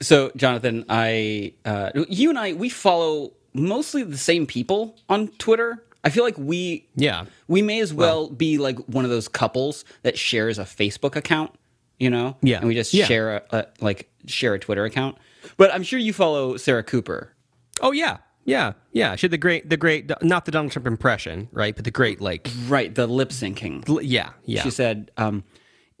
So, Jonathan, I, uh, you and I, we follow mostly the same people on Twitter. I feel like we, Yeah. we may as well, be like one of those couples that shares a Facebook account, you know? Yeah. and we just Yeah. share a, a like share a Twitter account. But I'm sure you follow Sarah Cooper. Oh yeah, yeah, yeah. She had the great, the great, not the Donald Trump impression, right? But the great, like, Right, the lip syncing. yeah, yeah. She said, um,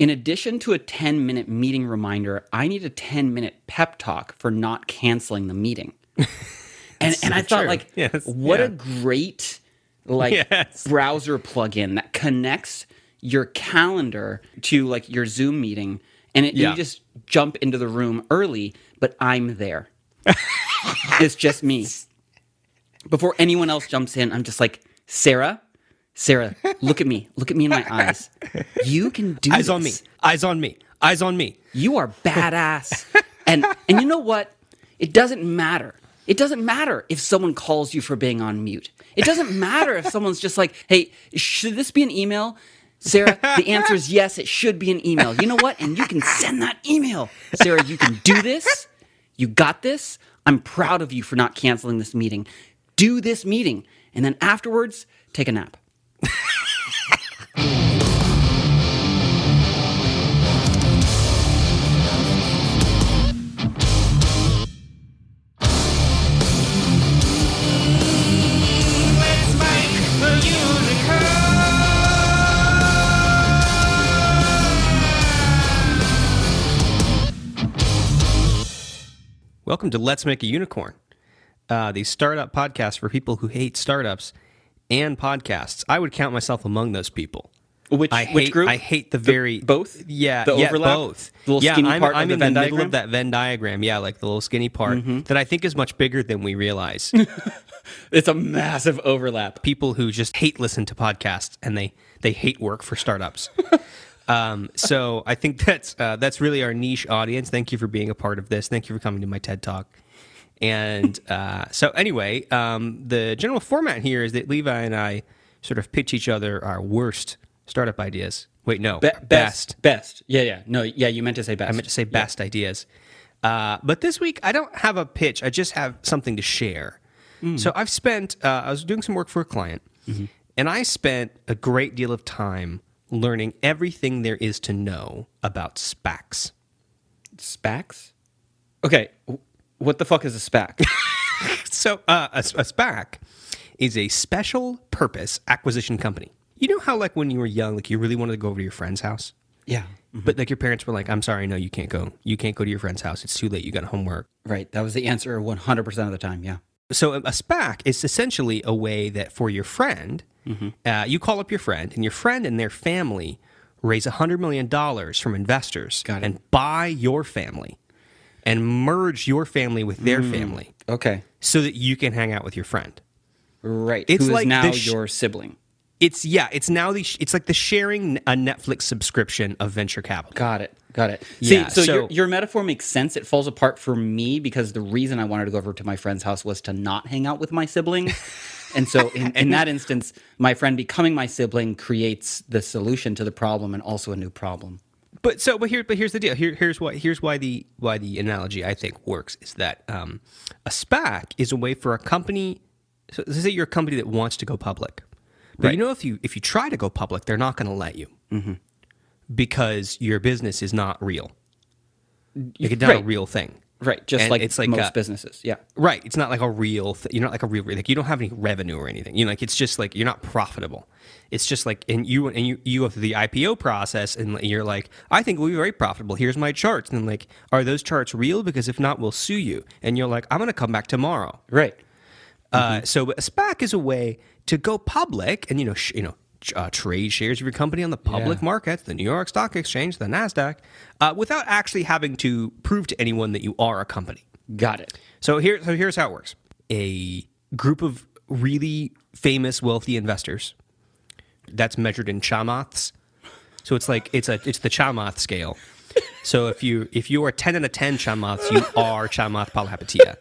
in addition to a 10 minute meeting reminder, I need a 10 minute pep talk for not canceling the meeting. and and I thought, like, Yes, what yeah. a great like Yes. browser plugin that connects your calendar to like your Zoom meeting, and it, Yeah. you just jump into the room early, but I'm there. it's just me. Before anyone else jumps in, I'm just like, Sarah, Sarah, look at me. Look at me in my eyes. You can do this. Eyes on me. Eyes on me. Eyes on me. You are badass. and and you know what? It doesn't matter. It doesn't matter if someone calls you for being on mute. It doesn't matter if someone's just like, "Hey, should this be an email?" Sarah, the answer is yes, it should be an email. You know what? And you can send that email. Sarah, you can do this. You got this. I'm proud of you for not canceling this meeting. Do this meeting. And then afterwards, take a nap. Welcome to Let's Make a Unicorn, uh, the startup podcast for people who hate startups and podcasts. I would count myself among those people. Which I hate, which group? I hate the very both? Yeah, The yeah, overlap? both. The little yeah, skinny I'm, part I'm the in Venn the middle diagram? of that Venn diagram. Yeah, like the little skinny part Mm-hmm. that I think is much bigger than we realize. It's a massive overlap. people who just hate listen to podcasts and they they hate work for startups. um, so I think that's uh, that's really our niche audience. Thank you for being a part of this. Thank you for coming to my TED talk. And uh, so anyway, um, the general format here is that Levi and I sort of pitch each other our worst startup ideas. Wait, no, Be- best. best, best. Yeah, yeah. No, yeah. You meant to say best. I meant to say best ideas. Uh, but this week, I don't have a pitch. I just have something to share. So I've spent, uh, I was doing some work for a client, and I spent a great deal of time learning everything there is to know about SPACs. SPACs. Okay, what the fuck is a SPAC? So uh, a, a SPAC is a special purpose acquisition company. You know how, like, when you were young, like, you really wanted to go over to your friend's house? yeah, But like your parents were like, "I'm sorry, no, you can't go. You can't go to your friend's house. It's too late. You got homework." right. That was the answer 100 percent of the time. Yeah. So a SPAC is essentially a way that for your friend, uh, you call up your friend, and your friend and their family raise hundred million dollars from investors and buy your family and merge your family with their mm. family Okay. so that you can hang out with your friend. Right. It's Who is like now sh- your sibling? It's yeah, it's now the sh- it's like the sharing a Netflix subscription of venture capital. Got it. Got it. Yeah, See, so, so- your, your metaphor makes sense. It falls apart for me because the reason I wanted to go over to my friend's house was to not hang out with my sibling. and so, in, in that instance, my friend becoming my sibling creates the solution to the problem and also a new problem. But so, but here, but here's the deal. Here, here's what here's why the why the analogy I think works is that um, a SPAC is a way for a company. So let's say you're a company that wants to go public, but you know if you if you try to go public, they're not going to let you because your business is not real. Like it's not a real thing. Right. Just And like, it's like most uh, businesses. Yeah. Right. It's not like a real. Th- you're not like a real. Like you don't have any revenue or anything. You know, like it's just like you're not profitable. It's just like and you and you you go through the IPO process and you're like, I think we'll be very profitable. Here's my charts. And like, are those charts real? Because if not, we'll sue you. And you're like, I'm going to come back tomorrow. Right. Uh, so a SPAC is a way to go public and you know sh- you know uh, trade shares of your company on the public Yeah. markets, the New York Stock Exchange, the Nasdaq, uh, without actually having to prove to anyone that you are a company. Got it. So here, so here's how it works: a group of really famous, wealthy investors. That's measured in chamaths. So it's like it's a it's the chamath scale. So if you if you are ten out of ten chamaths, you are Chamath Palihapitiya.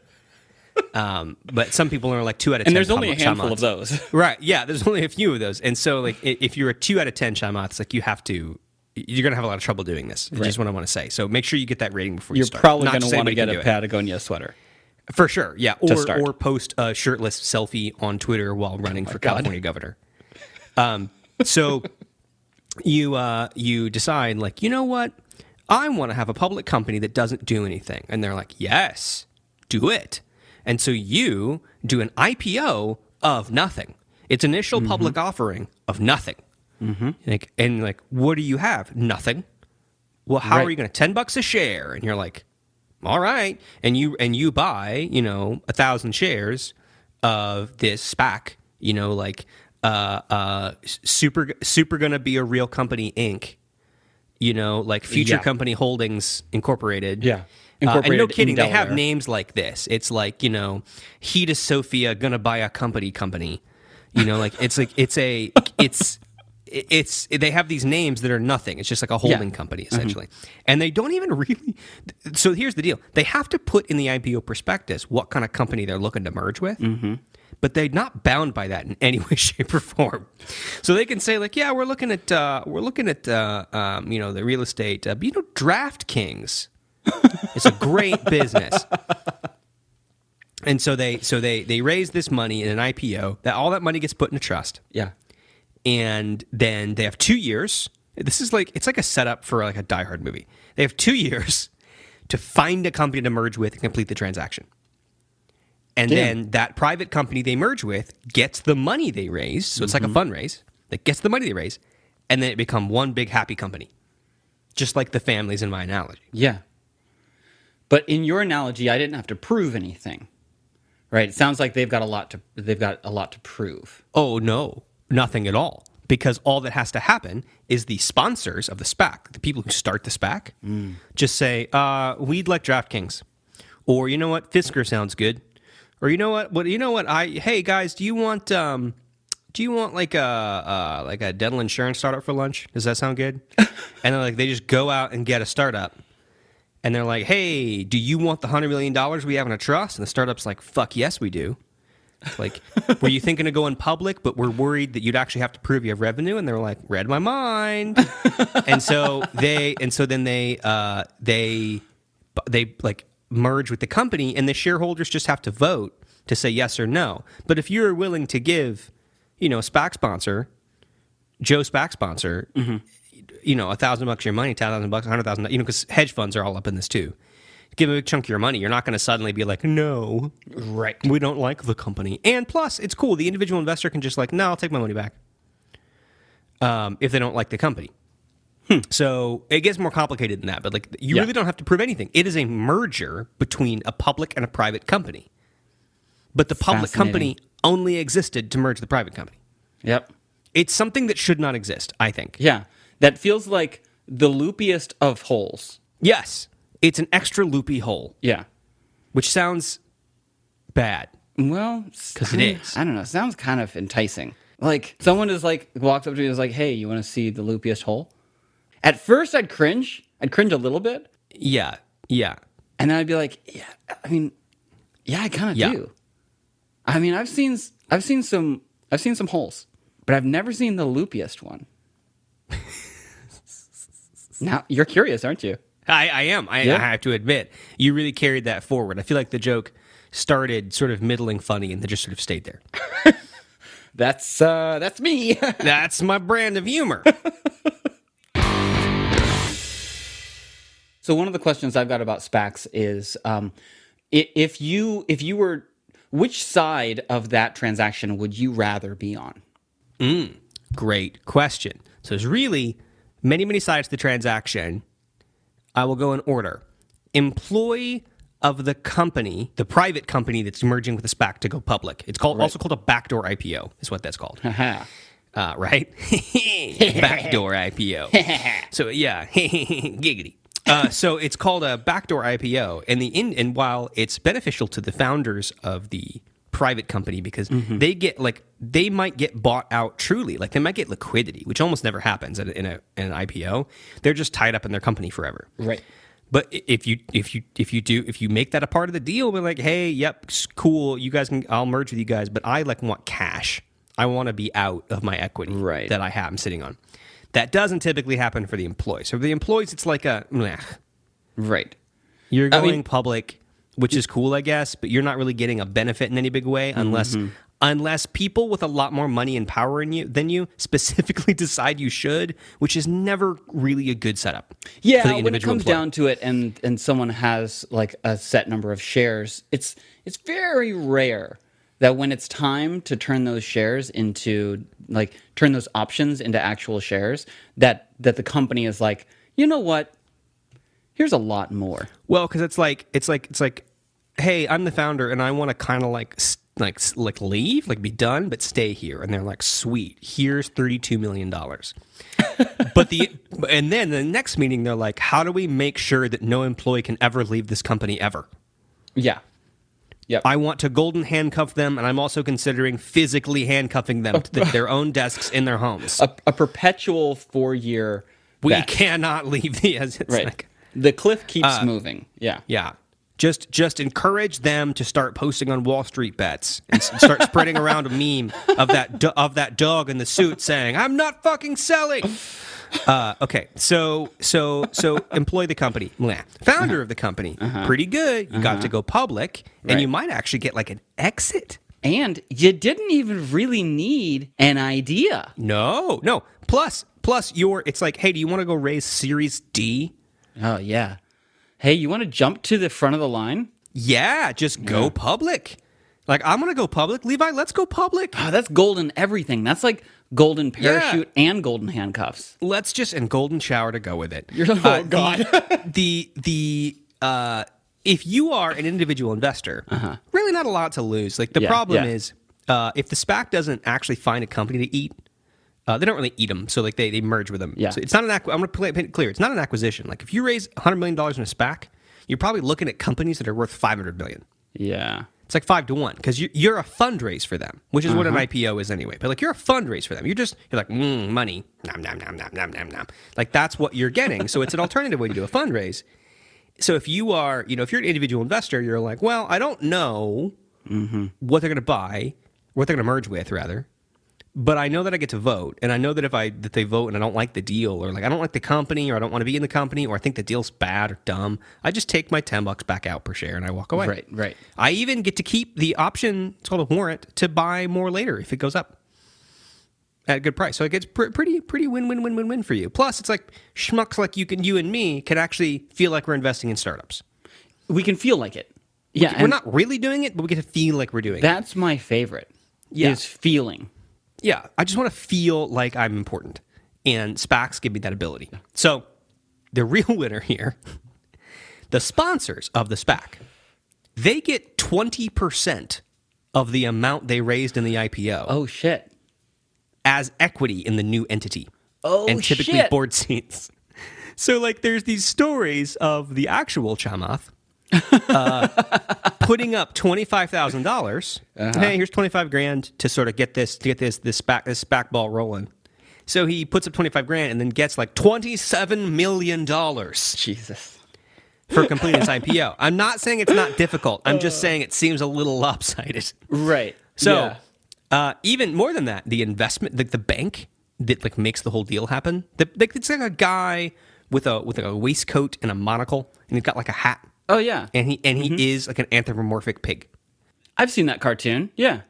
Um, but some people are like two out of ten. And there's only a handful of those. Right. Yeah. There's only a few of those, and so like if you're a two out of ten chamaths, like you have to you're going to have a lot of trouble doing this. Which is just what I want to say. So make sure you get that rating before you You're start. probably Not to want to get a do it. Patagonia sweater. For sure, yeah. Or start. or post a shirtless selfie on Twitter while running for Oh God. California governor. Um, so you uh, you decide like, you know what? I want to have a public company that doesn't do anything, and they're like, yes, do it. And so you do an IPO of nothing. Its initial Mm-hmm. public offering of nothing. Mm-hmm. Like, and like, what do you have? Nothing. Well, how are you going to ten bucks a share? And you're like, all right, and you and you buy, you know, a thousand shares of this SPAC, you know, like uh, uh, super super gonna be a real company Inc. You know, like Future Yeah. Company Holdings Incorporated. Yeah. Uh, and no kidding, they have names like this. It's like you know, Heta Sophia gonna buy a company company. You know, like it's like it's a it's it's they have these names that are nothing. It's just like a holding Yeah. company essentially, and they don't even really. So here's the deal: they have to put in the IPO prospectus what kind of company they're looking to merge with. But they're not bound by that in any way, shape, or form. So they can say like, "Yeah, we're looking at uh, we're looking at uh, um, you know the real estate. Uh, you know, DraftKings. It's a great business." And so they so they they raise this money in an IPO. That all that money gets put in a trust Yeah. and then they have two years. This is like it's like a setup for like a Die Hard movie. They have two years to find a company to merge with and complete the transaction. And Damn. then that private company they merge with gets the money they raise. So it's like a mm-hmm. fundraise that gets the money they raise, and then it become one big happy company, just like the families in my analogy. Yeah. But in your analogy, I didn't have to prove anything. Right? It sounds like they've got a lot to they've got a lot to prove. Oh no, nothing at all. Because all that has to happen is the sponsors of the SPAC, the people who start the SPAC, just say, uh, "We'd like DraftKings," or you know what, Fisker sounds good, or you know what, what you know what, I hey guys, do you want um, do you want like a uh, like a dental insurance startup for lunch? Does that sound good? and then like they just go out and get a startup. And they're like, "Hey, do you want the hundred million dollars we have in a trust?" And the startup's like, "Fuck yes, we do." Like, were you thinking of going public, but we're worried that you'd actually have to prove you have revenue? And they're like, read my mind. and so they, and so then they, uh, they, they like merge with the company, and the shareholders just have to vote to say yes or no. But if you're willing to give, you know, a SPAC sponsor, Joe SPAC sponsor, you know, a thousand bucks of your money, ten thousand bucks, a hundred thousand, you know, because hedge funds are all up in this too. Give a big chunk of your money. You're not going to suddenly be like, no, Right. we don't like the company. And plus, it's cool. The individual investor can just like, no, I'll take my money back. Um, if they don't like the company. So it gets more complicated than that, but like you Yeah. really don't have to prove anything. It is a merger between a public and a private company. But the public company only existed to merge the private company. Yep. It's something that should not exist, I think. Yeah. That feels like the loopiest of holes. Yes, it's an extra loopy hole, Yeah. which sounds bad. Well, because it is. I don't know. It sounds kind of enticing. Like someone is like walks up to me and is like, "Hey, you want to see the loopiest hole?" At first, I'd cringe. I'd cringe a little bit, Yeah, yeah. and then I'd be like, "Yeah, I mean, yeah, I kind of Yeah. do." I mean, I've seen I've seen some I've seen some holes, but I've never seen the loopiest one. Now you're curious, aren't you? I, I am. I, Yeah. I have to admit, you really carried that forward. I feel like the joke started sort of middling funny and then just sort of stayed there. That's uh, that's me. That's my brand of humor. So one of the questions I've got about SPACs is um, if you if you were which side of that transaction would you rather be on? Great question. So it's really many, many sides to the transaction. I will go in order. Employee of the company, the private company that's merging with the SPAC to go public. It's called also called a backdoor IPO. Is what that's called. Haha. uh, right? backdoor IPO. so yeah, giggity. Uh, so it's called a backdoor IPO, and the in and while it's beneficial to the founders of the private company because mm-hmm. they get like they might get bought out truly, like they might get liquidity, which almost never happens in, a, in, a, in an IPO. They're just tied up in their company forever. Right. But if you if you if you do if you make that a part of the deal, we're like, hey, yep, cool. You guys can I'll merge with you guys, but I like want cash. I want to be out of my equity Right. that I have I'm sitting on. That doesn't typically happen for the employees. So for the employees, it's like a meh. Right. You're I going mean- public, which is cool, I guess, but you're not really getting a benefit in any big way Mm-hmm. unless unless people with a lot more money and power in you than you specifically decide you should, which is never really a good setup. Yeah, when it comes down to it, and and someone has like a set number of shares, it's it's very rare that when it's time to turn those shares into like turn those options into actual shares, that that the company is like, you know what, here's a lot more. Well, because it's like it's like it's like, hey, I'm the founder, and I want to kind of like like like leave, like be done, but stay here. And they're like, sweet, here's thirty two million dollars. but the and then the next meeting, they're like, how do we make sure that no employee can ever leave this company ever? Yeah. Yep. I want to golden handcuff them, and I'm also considering physically handcuffing them to their own desks in their homes. a, a perpetual four year. we cannot leave the. It's Right. like- the cliff keeps Uh, moving. Yeah. Yeah. Just just encourage them to start posting on Wall Street bets and start spreading around a meme of that do- of that dog in the suit saying, "I'm not fucking selling." Uh, okay, so so so employ the company, founder of the company, uh-huh. Uh-huh. pretty good. You got to uh-huh. go public, and Right. you might actually get like an exit. And you didn't even really need an idea. No, no. Plus, plus, you're. It's like, hey, do you want to go raise Series D? Oh yeah. Hey, you want to jump to the front of the line? Yeah, just go public. Like I'm gonna go public, Levi. Let's go public. Oh, that's golden everything. That's like golden parachute and golden handcuffs. let's just and golden shower to go with it. You're like, oh, God. The the uh, if you are an individual investor, really not a lot to lose. Like the Uh-huh. Yeah, problem yeah. is uh, if the SPAC doesn't actually find a company to eat. Uh, they don't really eat them, so like they, they merge with them. Yeah. So it's not an. Acqu- I'm going to play it clear. It's not an acquisition. Like if you raise 100 million dollars in a SPAC, you're probably looking at companies that are worth 500 million. Yeah. It's like five to one because you're, you're a fundraise for them, which is what Uh-huh. an IPO is anyway. But like you're a fundraise for them. You're just you're like mm, money, nom nom nom nom nom nom nom. Like that's what you're getting. so it's an alternative way to do a fundraise. So if you are, you know, if you're an individual investor, you're like, well, I don't know Mm-hmm. what they're going to buy, what they're going to merge with, rather. But I know that I get to vote, and I know that if I that they vote and I don't like the deal, or like I don't like the company, or I don't want to be in the company, or I think the deal's bad or dumb, I just take my ten bucks back out per share and I walk away. Right, right. I even get to keep the option, it's called a warrant, to buy more later if it goes up at a good price. So it gets pr- pretty, pretty win, win, win, win, win for you. Plus, it's like schmucks like you can, you and me can actually feel like we're investing in startups. We can feel like it. Yeah. we're not really doing it, but we get to feel like we're doing it. That's my favorite. Yeah. Is feeling. Yeah, I just want to feel like I'm important, and SPACs give me that ability. So, the real winner here, the sponsors of the SPAC, they get twenty percent of the amount they raised in the IPO Oh shit. as equity in the new entity. Oh, and typically shit. board seats. So, like, there's these stories of the actual Chamath uh, putting up twenty five thousand dollars. Uh-huh. Hey, here's twenty five grand to sort of get this to get this this back this back ball rolling. So he puts up twenty five grand and then gets like twenty seven million dollars Jesus. for completing his IPO. I'm not saying it's not difficult. I'm just saying it seems a little lopsided. Right. So, Yeah. uh, even more than that, the investment, like the bank that like makes the whole deal happen. The, like it's like a guy with a with a waistcoat and a monocle, and he's got like a hat, Oh yeah. and he and he is like an anthropomorphic pig. I've seen that cartoon. Yeah.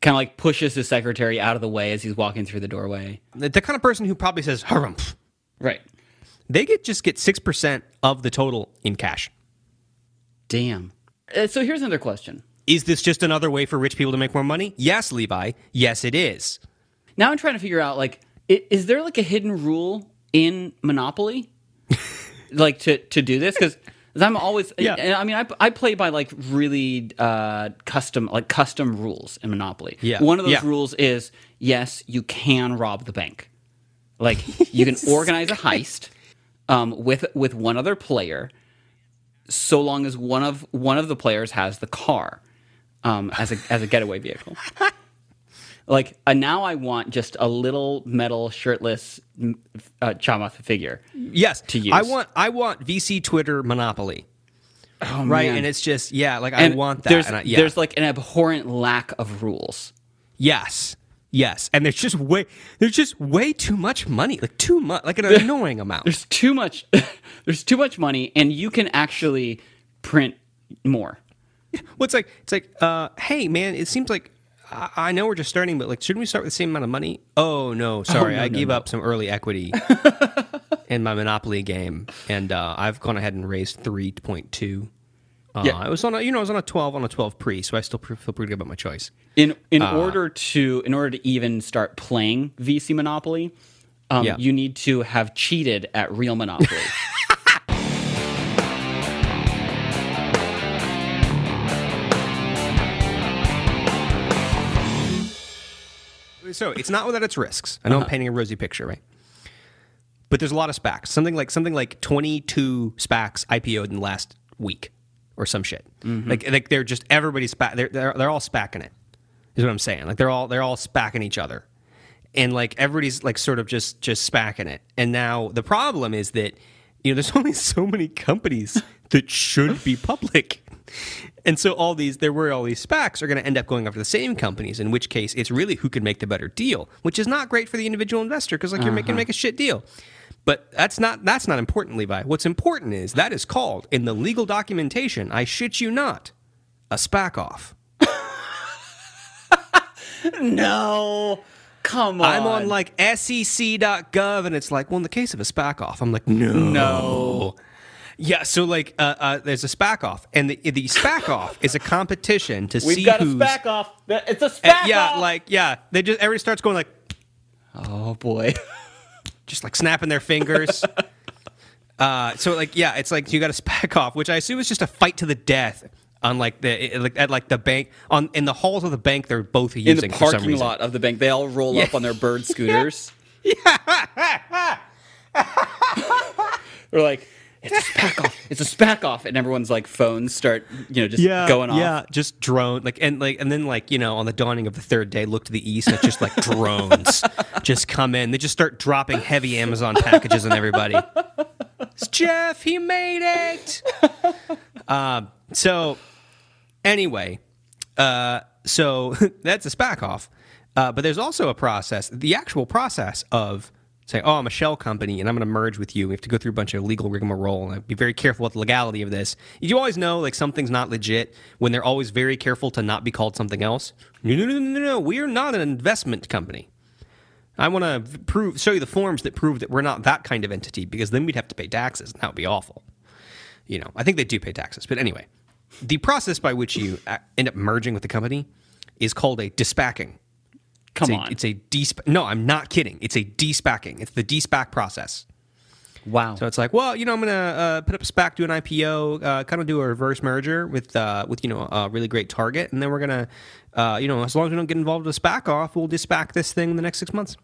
Kind of like pushes his secretary out of the way as he's walking through the doorway. The, the kind of person who probably says harumph. Right. They get just get six percent of the total in cash. Damn. Uh, so here's another question. Is this just another way for rich people to make more money? Yes, Levi. Yes, it is. Now I'm trying to figure out like is there like a hidden rule in Monopoly like to to do this cuz I'm always Yeah. I mean I, I play by like really uh custom like custom rules in Monopoly. Yeah. One of those Yeah. rules is yes, you can rob the bank. Like you can organize a heist um with with one other player so long as one of one of the players has the car um, as a as a getaway vehicle. like uh, now, I want just a little metal shirtless uh, Chamath figure. Yes, To use. I want I want VC Twitter monopoly. Oh, Right, man. and it's just yeah, like And I want that. There's and I, yeah. there's like an abhorrent lack of rules. Yes. Yes, and there's just way there's just way too much money, like too much, like an annoying amount. There's too much. there's too much money, and you can actually print more. Well, it's like it's like, uh, hey man, it seems like I, I know we're just starting, but like, shouldn't we start with the same amount of money? Oh no, sorry, no, I no, gave no. up some early equity in my Monopoly game, and uh, I've gone ahead and raised three point two. Uh, Yeah. it was on a you know it was on a twelve on a twelve pre, so I still pre- feel pretty good about my choice. In in Uh. order to in order to even start playing VC Monopoly, um, Yeah. you need to have cheated at real Monopoly. So it's not without its risks. I know I'm uh-huh. painting a rosy picture, right? But there's a lot of SPACs. Something like something like 22 SPACs IPO'd in the last week or some shit. Mm-hmm. Like like they're just everybody's SPAC. They're, they're they're all SPACing it. Is what I'm saying. Like they're all they're all SPACing each other, and like everybody's like sort of just just SPACing it. And now the problem is that you know there's only so many companies that should be public. And so all these, there were all these SPACs are going to end up going after the same companies. In which case, it's really who can make the better deal, which is not great for the individual investor because like you're making uh-huh. make a shit deal. But that's not that's not important, Levi. What's important is that is called in the legal documentation. I shit you not, a SPAC off. no, come on. I'm on like SEC.gov, and it's like, well, in the case of a SPAC off, I'm like, no, No. Yeah, so like, uh, uh, there's a SPAC off, and the the SPAC off is a competition to see We've got a who's SPAC off. It's a Uh, SPAC yeah, off. like yeah, they just everybody starts going like oh boy. just like snapping their fingers. uh, so like yeah, it's like you got to SPAC off, which I assume is just a fight to the death on like the like at like the bank on in the halls of the bank they're both using In the for some parking lot of the bank, they all roll up on their bird scooters. Yeah, They're like, it's a SPAC off. It's a SPAC off, and everyone's like phones start, you know, just yeah, going off. Yeah, just drone like and like and then like you know on the dawning of the third day, look to the east and it's just like drones just come in. They just start dropping heavy Amazon packages on everybody. It's Jeff, he made it. um, so anyway, uh, so that's a SPAC off. Uh, but there's also a process, the actual process of saying, "Oh, I'm a shell company, and I'm going to merge with you." We have to go through a bunch of legal rigmarole, and be very careful with the legality of this. You always know like something's not legit when they're always very careful to not be called something else. No, no, no, no, no. We are not an investment company. I want to prove, show you the forms that prove that we're not that kind of entity, because then we'd have to pay taxes, and that would be awful. You know, I think they do pay taxes, but anyway, the process by which you uh, end up merging with the company is called a despacking. Come It's a, on. it's a desp- No, I'm not kidding. It's a despacking. It's the despac process. wow. So it's like, well, you know, I'm gonna uh, put up a SPAC, do an IPO, uh, kind of do a reverse merger with uh, with you know a really great target, and then we're gonna, uh, you know, as long as we don't get involved with a SPAC off, we'll despac this thing in the next six months.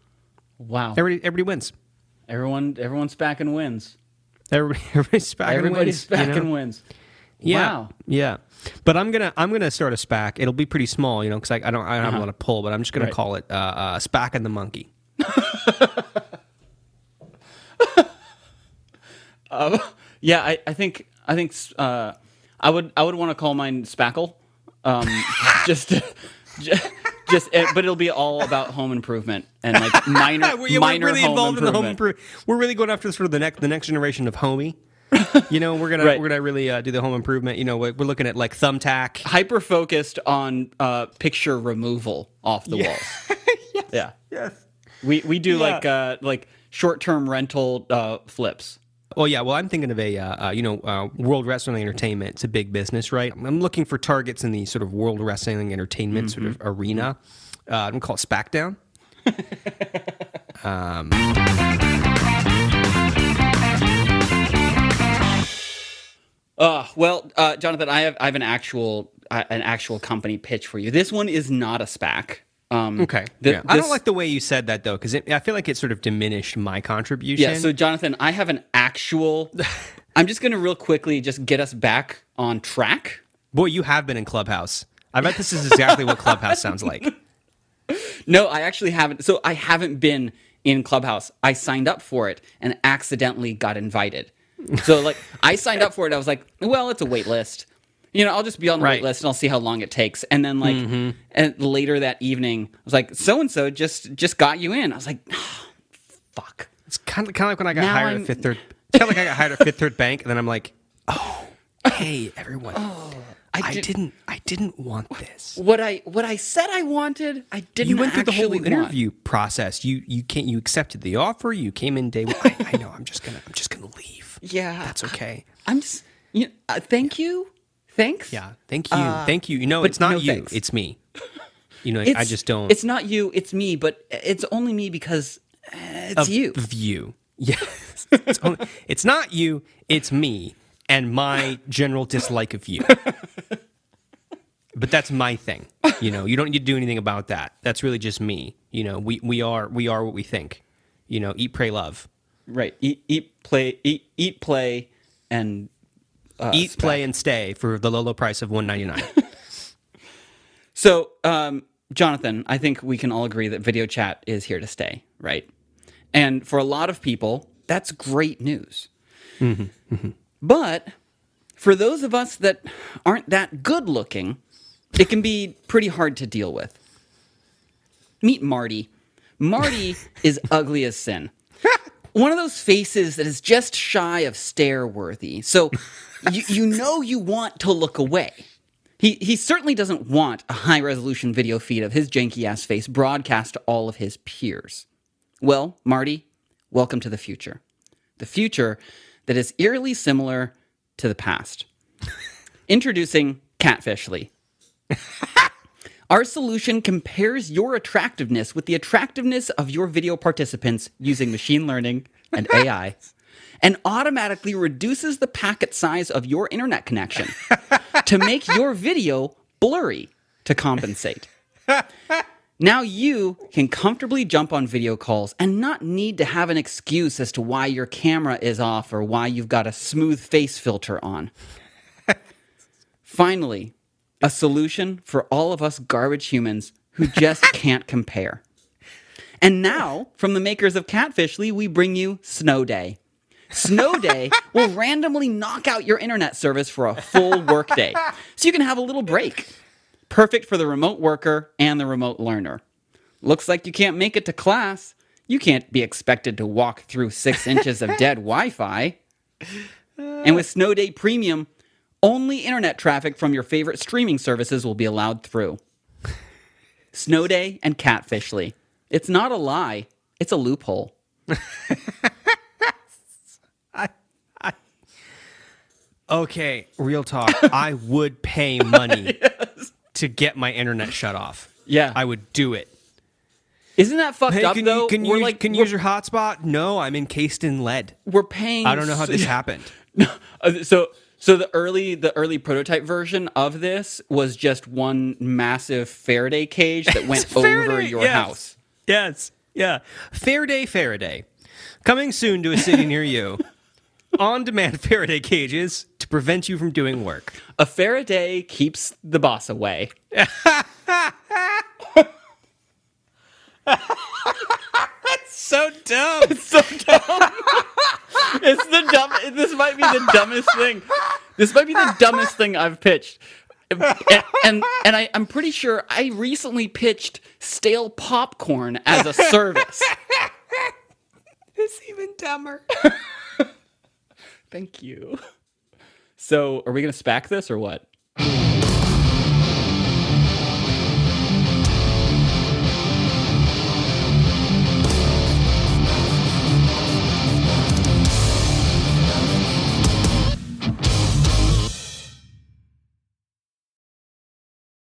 wow. Everybody, everybody wins. Everyone, everyone's back and wins. Everybody, everybody's SPAC Everybody's wins, you back know? and wins. Yeah, Wow. yeah. But I'm gonna I'm gonna start a SPAC. It'll be pretty small, you know, because I, I don't I don't have a lot of pull. But I'm just gonna Right. call it uh, uh, SPAC and the monkey. Yeah, I, I think I think uh, I would I would want to call mine Spackle, um, just to, just, just eh, but it'll be all about home improvement and like minor we're, yeah, minor really home involved in the home improvement. improvement. We're really going after sort of the next the next generation of homie. You know, we're gonna Right. we're gonna really uh, do the home improvement. You know, we're, we're looking at like thumbtack. Hyper focused on uh, picture removal off the walls. Yeah, Yes. we we do Yeah. like uh, like short term rental uh, flips. Well, yeah. Well, I'm thinking of a uh, uh, you know uh, World Wrestling Entertainment. It's a big business, right? I'm looking for targets in the sort of World Wrestling Entertainment sort of arena. Uh, I'm gonna call it SmackDown. Uh, well, uh, Jonathan, I have I have an actual uh, an actual company pitch for you. This one is not a SPAC. Um, Okay. th- yeah. I don't like the way you said that though, because I feel like it sort of diminished my contribution. Yeah, so Jonathan, I have an actual. I'm just going to real quickly just get us back on track. Boy, you have been in Clubhouse. I bet this is exactly what Clubhouse sounds like. No, I actually haven't. So I haven't been in Clubhouse. I signed up for it and accidentally got invited. So like I signed up for it. I was like, well, it's a wait list. You know, I'll just be on the Right. wait list and I'll see how long it takes. And then like mm-hmm. and later that evening, I was like, so and so just just got you in. I was like, fuck. It's kind of kind of like when I got Now hired I'm- at Fifth Third. It's kind of like I got hired at Fifth Third Bank, and then I'm like, oh, hey everyone, oh. I, I did- didn't I didn't want this. What I what I said I wanted, I didn't. You went through the whole actually want. interview process. You you can't you accepted the offer. You came in day one. I, I know. I'm just gonna I'm just gonna leave. Yeah, That's okay. I'm just. You uh, thank you. Thanks. Yeah. Thank you. Thank you. You know, Uh, it's not no you. thanks. It's me. You know, It's, I just don't. It's not you. It's me. But it's only me because uh, it's of you. View. Yes. it's, only, it's not you. It's me and my general dislike of you. but that's my thing. You know, you don't need to do anything about that. That's really just me. You know, we, we are we are what we think. You know, eat, pray, love. Right. Eat, eat, play, eat, eat, play, and uh, eat, play, and stay for the low low price of one ninety nine. So, um, Jonathan, I think we can all agree that video chat is here to stay, right? And for a lot of people, that's great news. But for those of us that aren't that good looking, it can be pretty hard to deal with. Meet Marty. Marty is ugly as sin. One of those faces that is just shy of stare worthy. So you, you know you want to look away. He, he certainly doesn't want a high resolution video feed of his janky ass face broadcast to all of his peers. Well, Marty, welcome to the future. The future that is eerily similar to the past. Introducing Catfishly. Our solution compares your attractiveness with the attractiveness of your video participants using machine learning and AI and automatically reduces the packet size of your internet connection to make your video blurry to compensate. Now you can comfortably jump on video calls and not need to have an excuse as to why your camera is off or why you've got a smooth face filter on. Finally, a solution for all of us garbage humans who just can't compare. And now, from the makers of Catfishly, we bring you Snow Day. Snow Day will randomly knock out your internet service for a full workday, so you can have a little break. Perfect for the remote worker and the remote learner. Looks like you can't make it to class. You can't be expected to walk through six inches of dead Wi Fi. And with Snow Day Premium, only internet traffic from your favorite streaming services will be allowed through. Snow Day and Catfishly. It's not a lie, it's a loophole. Okay, real talk. I would pay money to get my internet shut off. Yeah. I would do it. Isn't that fucked Hey, up can though? you can you use, like can you use your hotspot? No, I'm encased in lead. we're paying I don't know how so- this happened. Uh, so so the early the early prototype version of this was just one massive Faraday cage that went over your yes. house. Yes. Yeah. Faraday Faraday. Coming soon to a city near you. On demand Faraday cages prevent you from doing work. A Faraday keeps the boss away. That's so dumb. It's so dumb. it's the dumb. This might be the dumbest thing. This might be the dumbest thing I've pitched. And and, and I, I'm pretty sure I recently pitched stale popcorn as a service. it's even dumber. Thank you. So, are we gonna spack this or what?